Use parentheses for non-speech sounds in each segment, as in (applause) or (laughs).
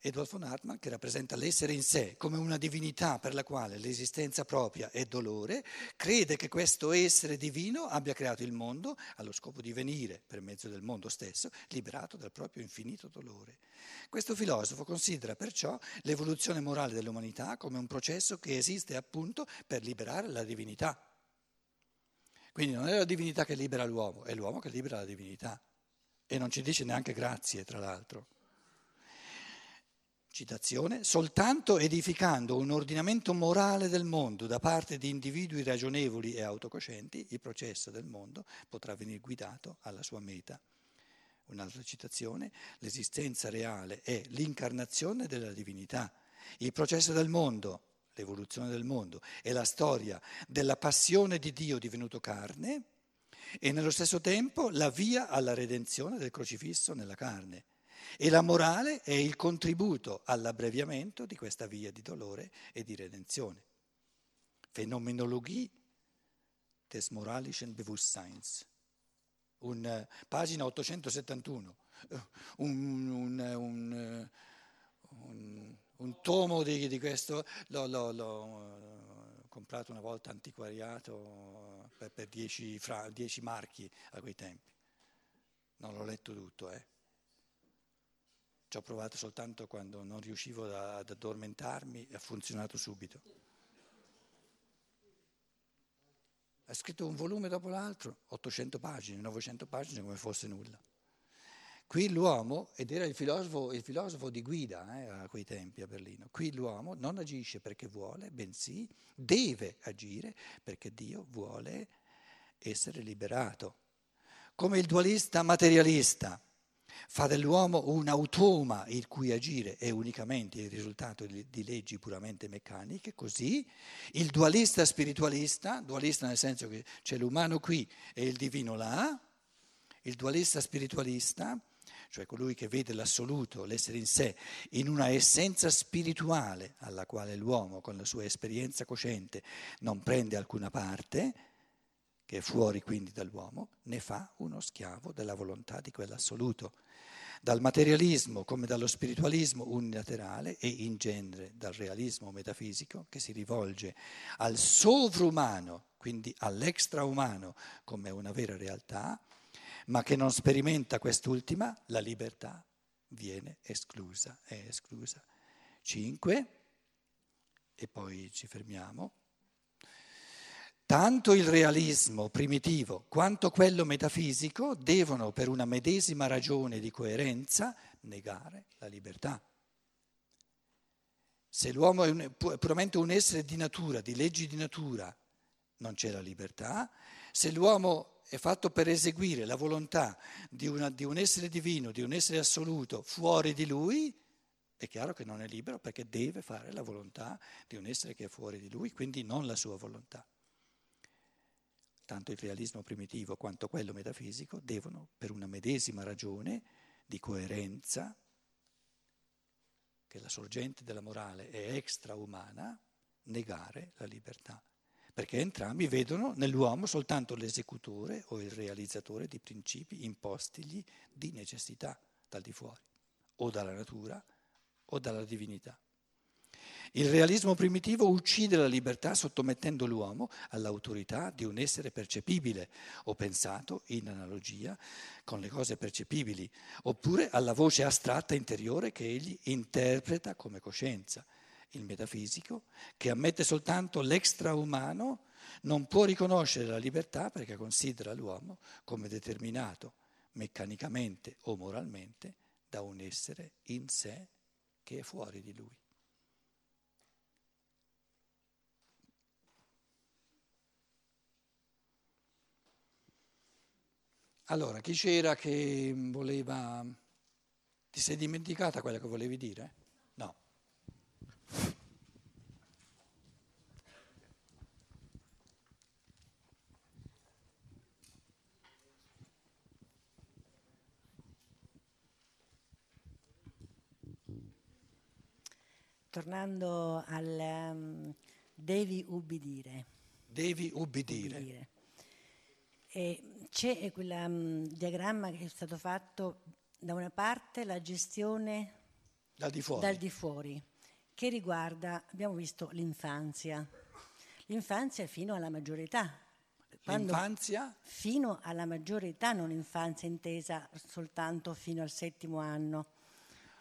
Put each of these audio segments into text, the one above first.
Edward von Hartmann, che rappresenta l'essere in sé come una divinità per la quale l'esistenza propria è dolore, crede che questo essere divino abbia creato il mondo allo scopo di venire, per mezzo del mondo stesso, liberato dal proprio infinito dolore. Questo filosofo considera perciò l'evoluzione morale dell'umanità come un processo che esiste appunto per liberare la divinità. Quindi non è la divinità che libera l'uomo, è l'uomo che libera la divinità. E non ci dice neanche grazie, tra l'altro citazione, soltanto edificando un ordinamento morale del mondo da parte di individui ragionevoli e autocoscienti, il processo del mondo potrà venire guidato alla sua meta. Un'altra citazione, l'esistenza reale è l'incarnazione della divinità. Il processo del mondo, l'evoluzione del mondo, è la storia della passione di Dio divenuto carne e nello stesso tempo la via alla redenzione del crocifisso nella carne. E la morale è il contributo all'abbreviamento di questa via di dolore e di redenzione. Phänomenologie des moralischen Bewusstseins. Un, uh, pagina 871, un, un, un tomo di, di questo, l'ho, l'ho, l'ho, comprato una volta antiquariato per 10 marchi a quei tempi. Non l'ho letto tutto, eh. Ci ho provato soltanto quando non riuscivo ad addormentarmi e ha funzionato subito. Ha scritto un volume dopo l'altro, 800 pagine, 900 pagine come fosse nulla. Qui l'uomo, ed era il filosofo, il filosofo di guida eh, a quei tempi a Berlino, qui l'uomo non agisce perché vuole, bensì deve agire perché Dio vuole essere liberato. Come il dualista materialista fa dell'uomo un automa il cui agire è unicamente il risultato di leggi puramente meccaniche, così il dualista spiritualista, dualista nel senso che c'è l'umano qui e il divino là, il dualista spiritualista, cioè colui che vede l'assoluto, l'essere in sé, in una essenza spirituale alla quale l'uomo con la sua esperienza cosciente non prende alcuna parte, che è fuori quindi dall'uomo, ne fa uno schiavo della volontà di quell'assoluto dal materialismo come dallo spiritualismo unilaterale e in genere dal realismo metafisico che si rivolge al sovrumano, quindi all'extraumano come una vera realtà, ma che non sperimenta quest'ultima, la libertà viene esclusa, è esclusa. 5, e poi ci fermiamo. Tanto il realismo primitivo quanto quello metafisico devono, per una medesima ragione di coerenza, negare la libertà. Se l'uomo è, un, puramente un essere di natura, di leggi di natura, non c'è la libertà. Se l'uomo è fatto per eseguire la volontà di, una, di un essere divino, di un essere assoluto fuori di lui, è chiaro che non è libero perché deve fare la volontà di un essere che è fuori di lui, quindi non la sua volontà tanto il realismo primitivo quanto quello metafisico, devono, per una medesima ragione di coerenza, che la sorgente della morale è extraumana, negare la libertà. Perché entrambi vedono nell'uomo soltanto l'esecutore o il realizzatore di principi impostigli di necessità dal di fuori, o dalla natura o dalla divinità. Il realismo primitivo uccide la libertà sottomettendo l'uomo all'autorità di un essere percepibile o pensato in analogia con le cose percepibili, oppure alla voce astratta interiore che egli interpreta come coscienza. Il metafisico, che ammette soltanto l'extraumano, non può riconoscere la libertà perché considera l'uomo come determinato meccanicamente o moralmente da un essere in sé che è fuori di lui. Allora, chi c'era che voleva... Ti sei dimenticata quella che volevi dire? No. Tornando al um, devi ubbidire. Devi ubbidire. ubbidire. E c'è quel um, diagramma che è stato fatto da una parte la gestione Dal di fuori. dal di fuori, che riguarda, abbiamo visto l'infanzia, l'infanzia fino alla maggiore età. Quando- L'infanzia, fino alla maggiore età, non infanzia intesa soltanto fino al settimo anno,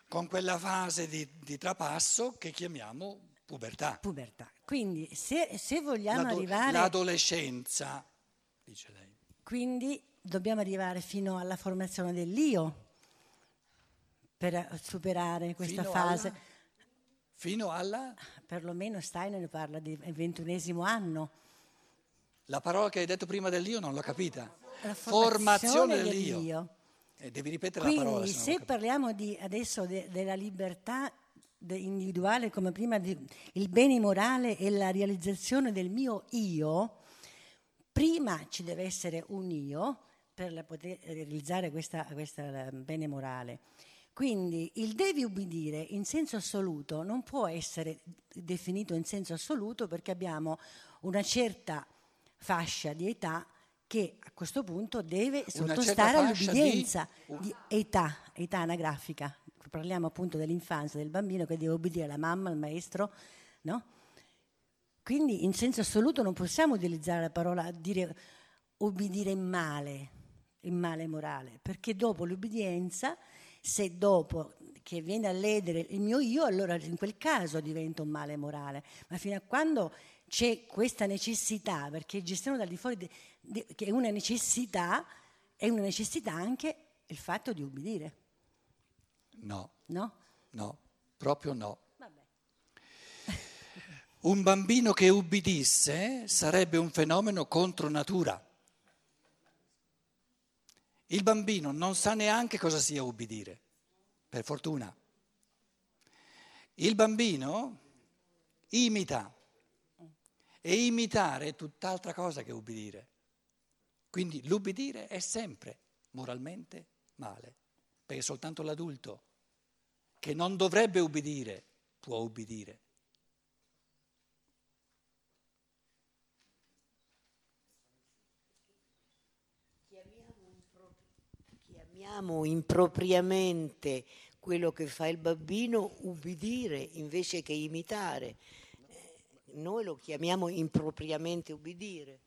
con quella fase di, di trapasso che chiamiamo pubertà. pubertà. Quindi se, se vogliamo L'ado- arrivare, L'adolescenza, dice lei. Quindi dobbiamo arrivare fino alla formazione dell'io per superare questa Fino fase. alla- Fino alla... Perlomeno Steiner ne parla di ventunesimo anno. La parola che hai detto prima dell'io non l'ho capita. La Formazione formazione dell'io. dell'io. Eh, devi ripetere la parola. Quindi se parliamo di, adesso de- della libertà individuale come prima di, il bene morale e la realizzazione del mio io, prima ci deve essere un io per poter realizzare questa, questa bene morale. Quindi il devi ubbidire in senso assoluto non può essere definito in senso assoluto perché abbiamo una certa fascia di età che a questo punto deve sottostare fascia di- all'ubbidienza di, età, età anagrafica. Parliamo appunto dell'infanzia, del bambino che deve obbedire alla mamma, al maestro, no? Quindi in senso assoluto non possiamo utilizzare la parola dire obbedire in male, in male morale, perché dopo l'ubbidienza, se dopo che viene a ledere il mio io, allora in quel caso diventa un male morale, ma fino a quando c'è questa necessità, perché gestione dal di fuori, de- de- che è una necessità, è una necessità anche il fatto di ubbidire, No, no? no, proprio no. Un bambino che ubbidisse sarebbe un fenomeno contro natura. Il bambino non sa neanche cosa sia ubbidire, per fortuna. Il bambino imita e imitare è tutt'altra cosa che ubbidire. Quindi l'ubbidire è sempre moralmente male, perché soltanto l'adulto che non dovrebbe ubbidire può ubbidire. Chiamiamo impropriamente quello che fa il bambino ubbidire invece che imitare. Eh, Noi lo chiamiamo impropriamente ubbidire.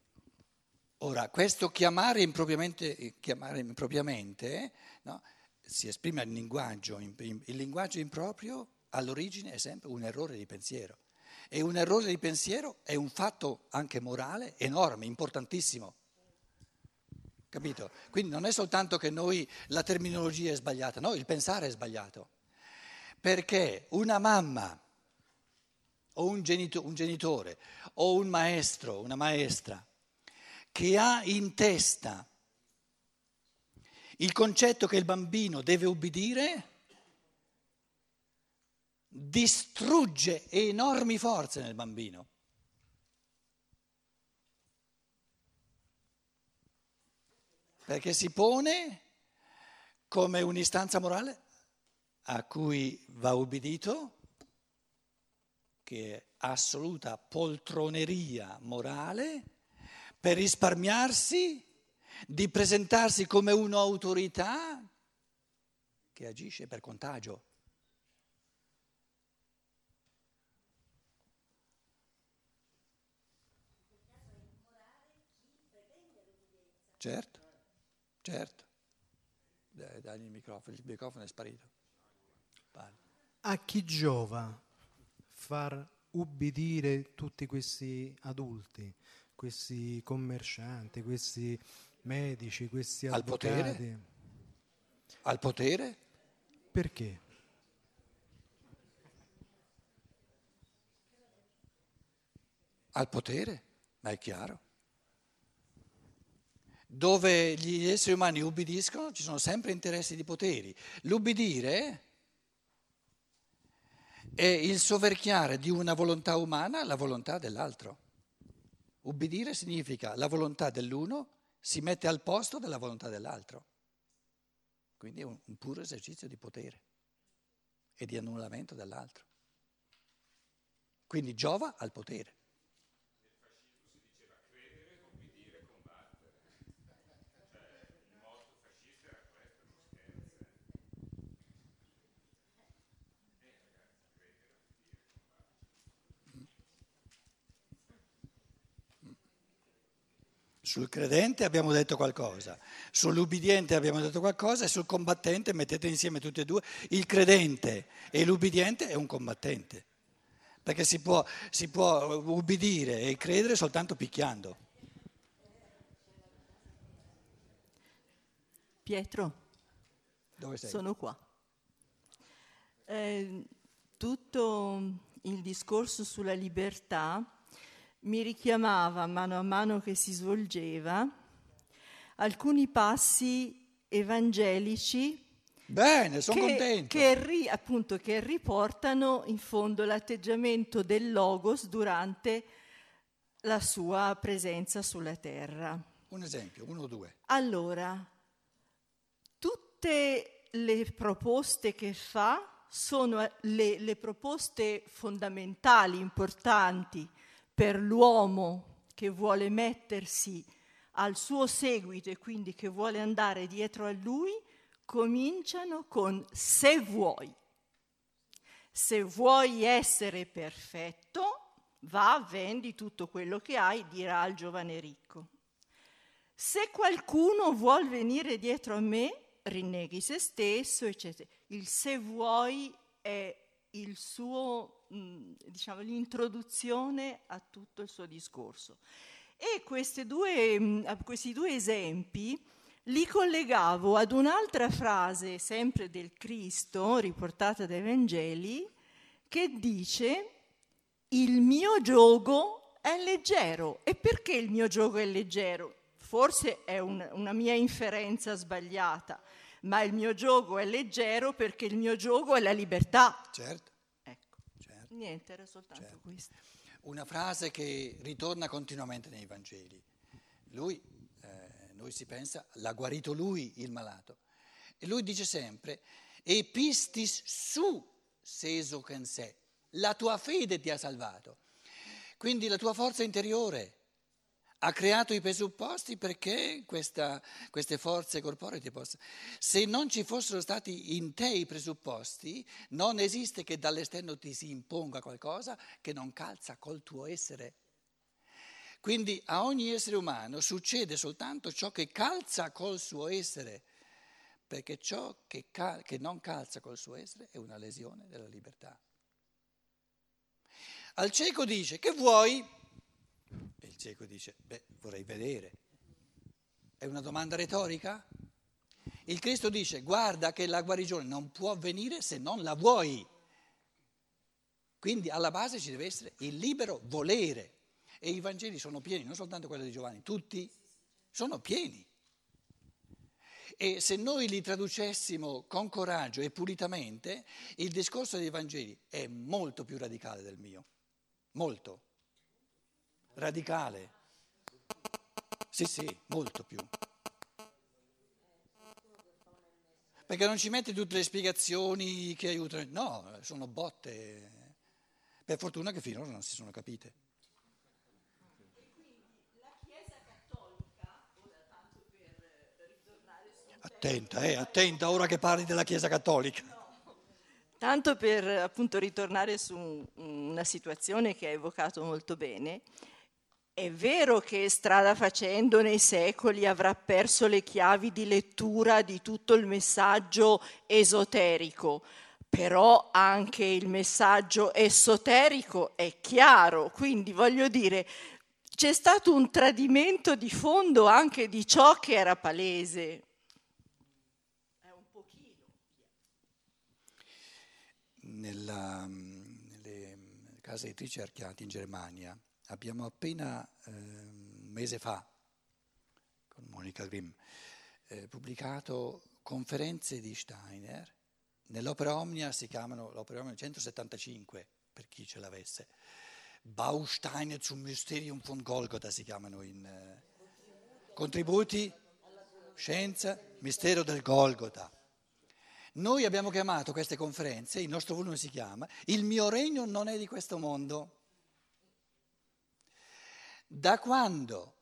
Ora, questo chiamare impropriamente, eh, chiamare impropriamente no, si esprime in linguaggio. in- in- Il linguaggio improprio all'origine è sempre un errore di pensiero. E un errore di pensiero è un fatto anche morale enorme, importantissimo. Capito? Quindi non è soltanto che noi la terminologia è sbagliata, no, il pensare è sbagliato. Perché una mamma o un, genito- un genitore o un maestro, una maestra, che ha in testa il concetto che il bambino deve ubbidire, distrugge enormi forze nel bambino. Perché si pone come un'istanza morale a cui va ubbidito, che è assoluta poltroneria morale, per risparmiarsi di presentarsi come un'autorità che agisce per contagio. Certo, certo. Dai, dagli il microfono, il microfono è sparito. Parli. A chi giova far ubbidire tutti questi adulti, questi commercianti, questi medici, questi Al potere? Al potere? Perché? Al potere, ma è chiaro. Dove gli esseri umani ubbidiscono ci sono sempre interessi di poteri. L'ubbidire è il soverchiare di una volontà umana la volontà dell'altro. Ubbidire significa la volontà dell'uno si mette al posto della volontà dell'altro. Quindi è un, un puro esercizio di potere e di annullamento dell'altro. Quindi giova al potere. Sul credente abbiamo detto qualcosa, sull'ubbidiente abbiamo detto qualcosa e sul combattente mettete insieme tutti e due. Il credente e l'ubbidiente è un combattente, perché si può, si può ubbidire e credere soltanto picchiando. Pietro, Dove sei? sono qua. Eh, tutto il discorso sulla libertà mi richiamava mano a mano che si svolgeva alcuni passi evangelici Bene, sono che, contento. che ri- appunto, che riportano in fondo l'atteggiamento del Logos durante la sua presenza sulla terra. Un esempio, uno o due. Allora, tutte le proposte che fa sono le, le proposte fondamentali, importanti per l'uomo che vuole mettersi al suo seguito e quindi che vuole andare dietro a lui, cominciano con se vuoi. Se vuoi essere perfetto, va, vendi tutto quello che hai, dirà al giovane ricco. Se qualcuno vuol venire dietro a me, rinneghi se stesso, eccetera. Il se vuoi è il suo, diciamo, l'introduzione a tutto il suo discorso. E due, questi due esempi li collegavo ad un'altra frase, sempre del Cristo, riportata dai Vangeli, che dice il mio gioco è leggero. E perché il mio gioco è leggero? Forse è un, una mia inferenza sbagliata, ma il mio gioco è leggero perché il mio gioco è la libertà. Certo. Niente, era soltanto Certo. questo. Una frase che ritorna continuamente nei Vangeli. Lui, eh, noi si pensa, l'ha guarito lui il malato. E lui dice sempre, e pistis su seso sé, la tua fede ti ha salvato. Quindi la tua forza interiore ha creato i presupposti perché questa, queste forze corporee ti possano... Se non ci fossero stati in te i presupposti, non esiste che dall'esterno ti si imponga qualcosa che non calza col tuo essere. Quindi a ogni essere umano succede soltanto ciò che calza col suo essere, perché ciò che, cal- che non calza col suo essere è una lesione della libertà. Al cieco dice, che vuoi? E il cieco dice, beh, vorrei vedere. È una domanda retorica? Il Cristo dice, guarda che la guarigione non può avvenire se non la vuoi. Quindi alla base ci deve essere il libero volere. E i Vangeli sono pieni, non soltanto quello di Giovanni, tutti sono pieni. E se noi li traducessimo con coraggio e pulitamente, il discorso dei Vangeli è molto più radicale del mio. Molto. Radicale. Sì, sì, molto più. Perché non ci mette tutte le spiegazioni che aiutano. No, sono botte. Per fortuna che finora non si sono capite. Attenta, eh, attenta ora che parli della Chiesa Cattolica. Tanto per appunto ritornare su una situazione che hai evocato molto bene, è vero che strada facendo nei secoli avrà perso le chiavi di lettura di tutto il messaggio esoterico, però anche il messaggio esoterico è chiaro, quindi voglio dire, c'è stato un tradimento di fondo anche di ciò che era palese. Nella, nelle case editrici Archiati in Germania abbiamo appena, eh, un mese fa, con Monica Grimm, eh, pubblicato conferenze di Steiner. Nell'opera Omnia si chiamano, l'opera Omnia 175, per chi ce l'avesse. Bausteine zum Mysterium von Golgotha si chiamano in eh, contributi, scienza, mistero del Golgotha. Noi abbiamo chiamato queste conferenze, il nostro volume si chiama Il mio regno non è di questo mondo. Da quando,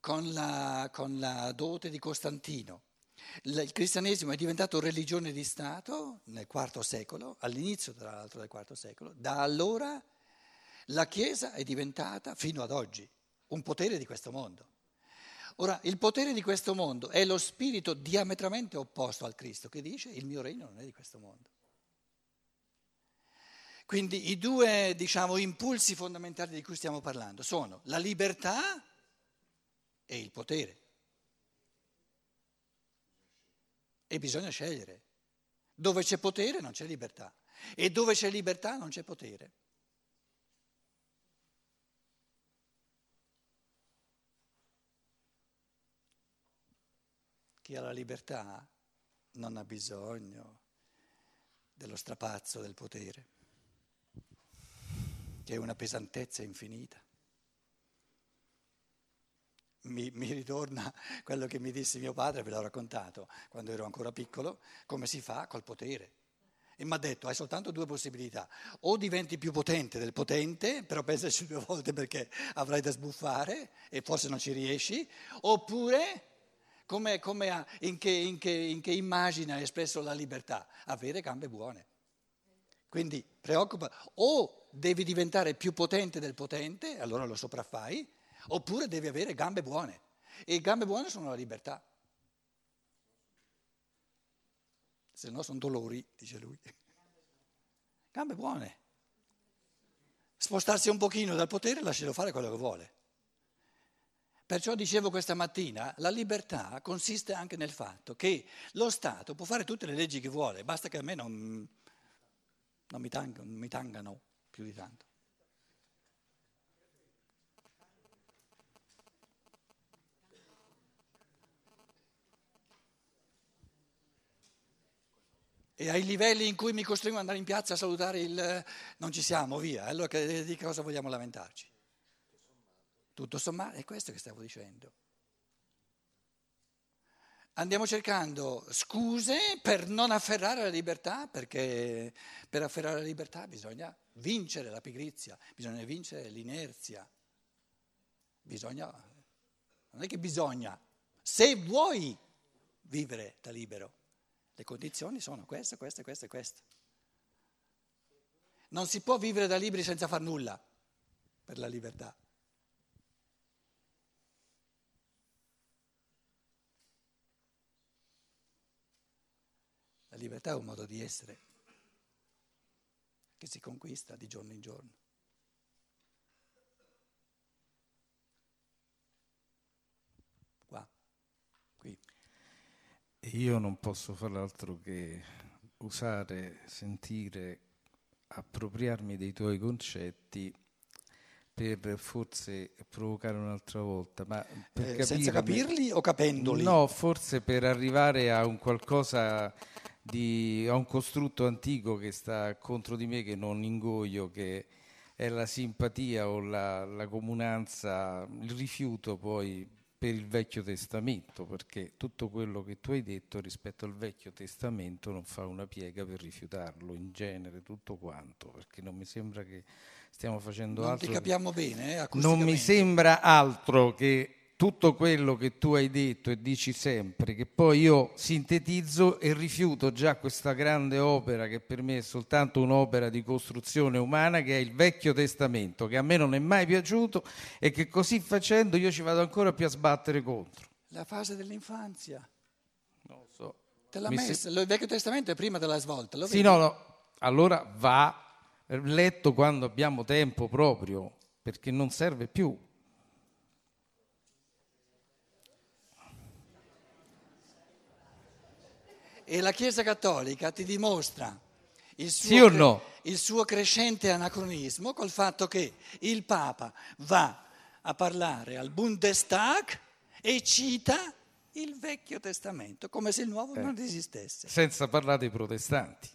con la, con la dote di Costantino, il cristianesimo è diventato religione di Stato nel IV secolo, all'inizio tra l'altro del IV secolo, da allora la Chiesa è diventata, fino ad oggi, un potere di questo mondo. Ora, il potere di questo mondo è lo spirito diametralmente opposto al Cristo che dice il mio regno non è di questo mondo. Quindi i due, diciamo, impulsi fondamentali di cui stiamo parlando sono la libertà e il potere. E bisogna scegliere. Dove c'è potere non c'è libertà e dove c'è libertà non c'è potere. Chi ha la libertà non ha bisogno dello strapazzo del potere, che è una pesantezza infinita. Mi, mi, ritorna (laughs) quello che mi disse mio padre, ve l'ho raccontato quando ero ancora piccolo, come si fa col potere. E mi ha detto, hai soltanto due possibilità, o diventi più potente del potente, però pensaci (laughs) due volte perché avrai da sbuffare e forse non ci riesci, oppure come, come in, che, in, che, in che immagine ha espresso la libertà? Avere gambe buone. Quindi preoccupa, o devi diventare più potente del potente, allora lo sopraffai, oppure devi avere gambe buone. E gambe buone sono la libertà. Se no sono dolori, dice lui. Gambe buone. Spostarsi un pochino dal potere, lascialo fare quello che vuole. Perciò dicevo questa mattina, la libertà consiste anche nel fatto che lo Stato può fare tutte le leggi che vuole, basta che a me non, non mi, tangano, mi tangano più di tanto. E ai livelli in cui mi costringo ad andare in piazza a salutare il... non ci siamo, via. Allora di cosa vogliamo lamentarci? Tutto sommato, è questo che stavo dicendo. Andiamo cercando scuse per non afferrare la libertà, perché per afferrare la libertà bisogna vincere la pigrizia, bisogna vincere l'inerzia. Bisogna, non è che bisogna, se vuoi vivere da libero, le condizioni sono queste, queste, queste, queste. Non si può vivere da liberi senza far nulla per la libertà. La libertà è un modo di essere che si conquista di giorno in giorno. Qua, qui. E io non posso fare altro che usare, sentire, appropriarmi dei tuoi concetti per forse provocare un'altra volta, ma eh, senza capirli o capendoli? No, forse per arrivare a un qualcosa di, a un costrutto antico che sta contro di me, che non ingoio, che è la simpatia o la, la comunanza, il rifiuto poi per il Vecchio Testamento, perché tutto quello che tu hai detto rispetto al Vecchio Testamento non fa una piega per rifiutarlo, in genere tutto quanto, perché non mi sembra che stiamo facendo non altro. Non ti capiamo bene, eh, Non mi sembra altro che tutto quello che tu hai detto e dici sempre, che poi io sintetizzo e rifiuto già questa grande opera che per me è soltanto un'opera di costruzione umana, che è il Vecchio Testamento, che a me non è mai piaciuto e che così facendo io ci vado ancora più a sbattere contro. La fase dell'infanzia. Non lo so. Te l'ha messa, se... il Vecchio Testamento è prima della svolta. Lo sì, no, no, allora va letto quando abbiamo tempo proprio, perché non serve più. E la Chiesa Cattolica ti dimostra il suo, sì no? il suo crescente anacronismo col fatto che il Papa va a parlare al Bundestag e cita il Vecchio Testamento, come se il Nuovo eh, non esistesse. Senza parlare dei protestanti.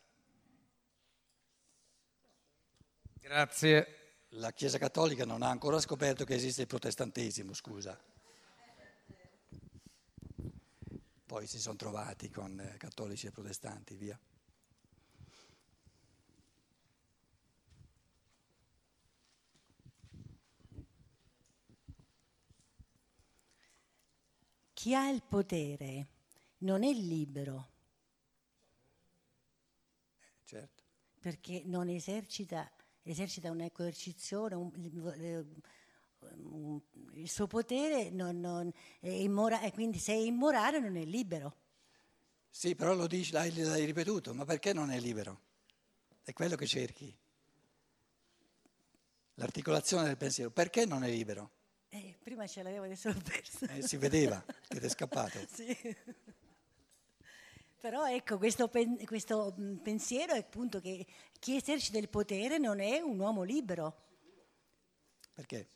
Grazie. La Chiesa Cattolica non ha ancora scoperto che esiste il protestantesimo, scusa. Poi si sono trovati con eh, cattolici e protestanti, via. Chi ha il potere non è libero. Certo. Perché non esercita, esercita una coercizione, un, mm, il suo potere non, non è immora- e quindi se è immorale non è libero. Sì, però lo dici, l'hai, l'hai ripetuto, ma perché non è libero? È quello che cerchi. L'articolazione del pensiero, perché non è libero? Eh, prima ce l'avevo, adesso l'ho persa. Eh, si vedeva (laughs) che ti è scappato. Sì. Però ecco, questo, pen- questo, mm, pensiero è appunto che chi esercita il potere non è un uomo libero, Perché?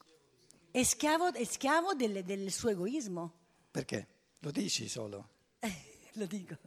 È schiavo, è schiavo del, del suo egoismo. Perché? Lo dici solo. (laughs) Lo dico.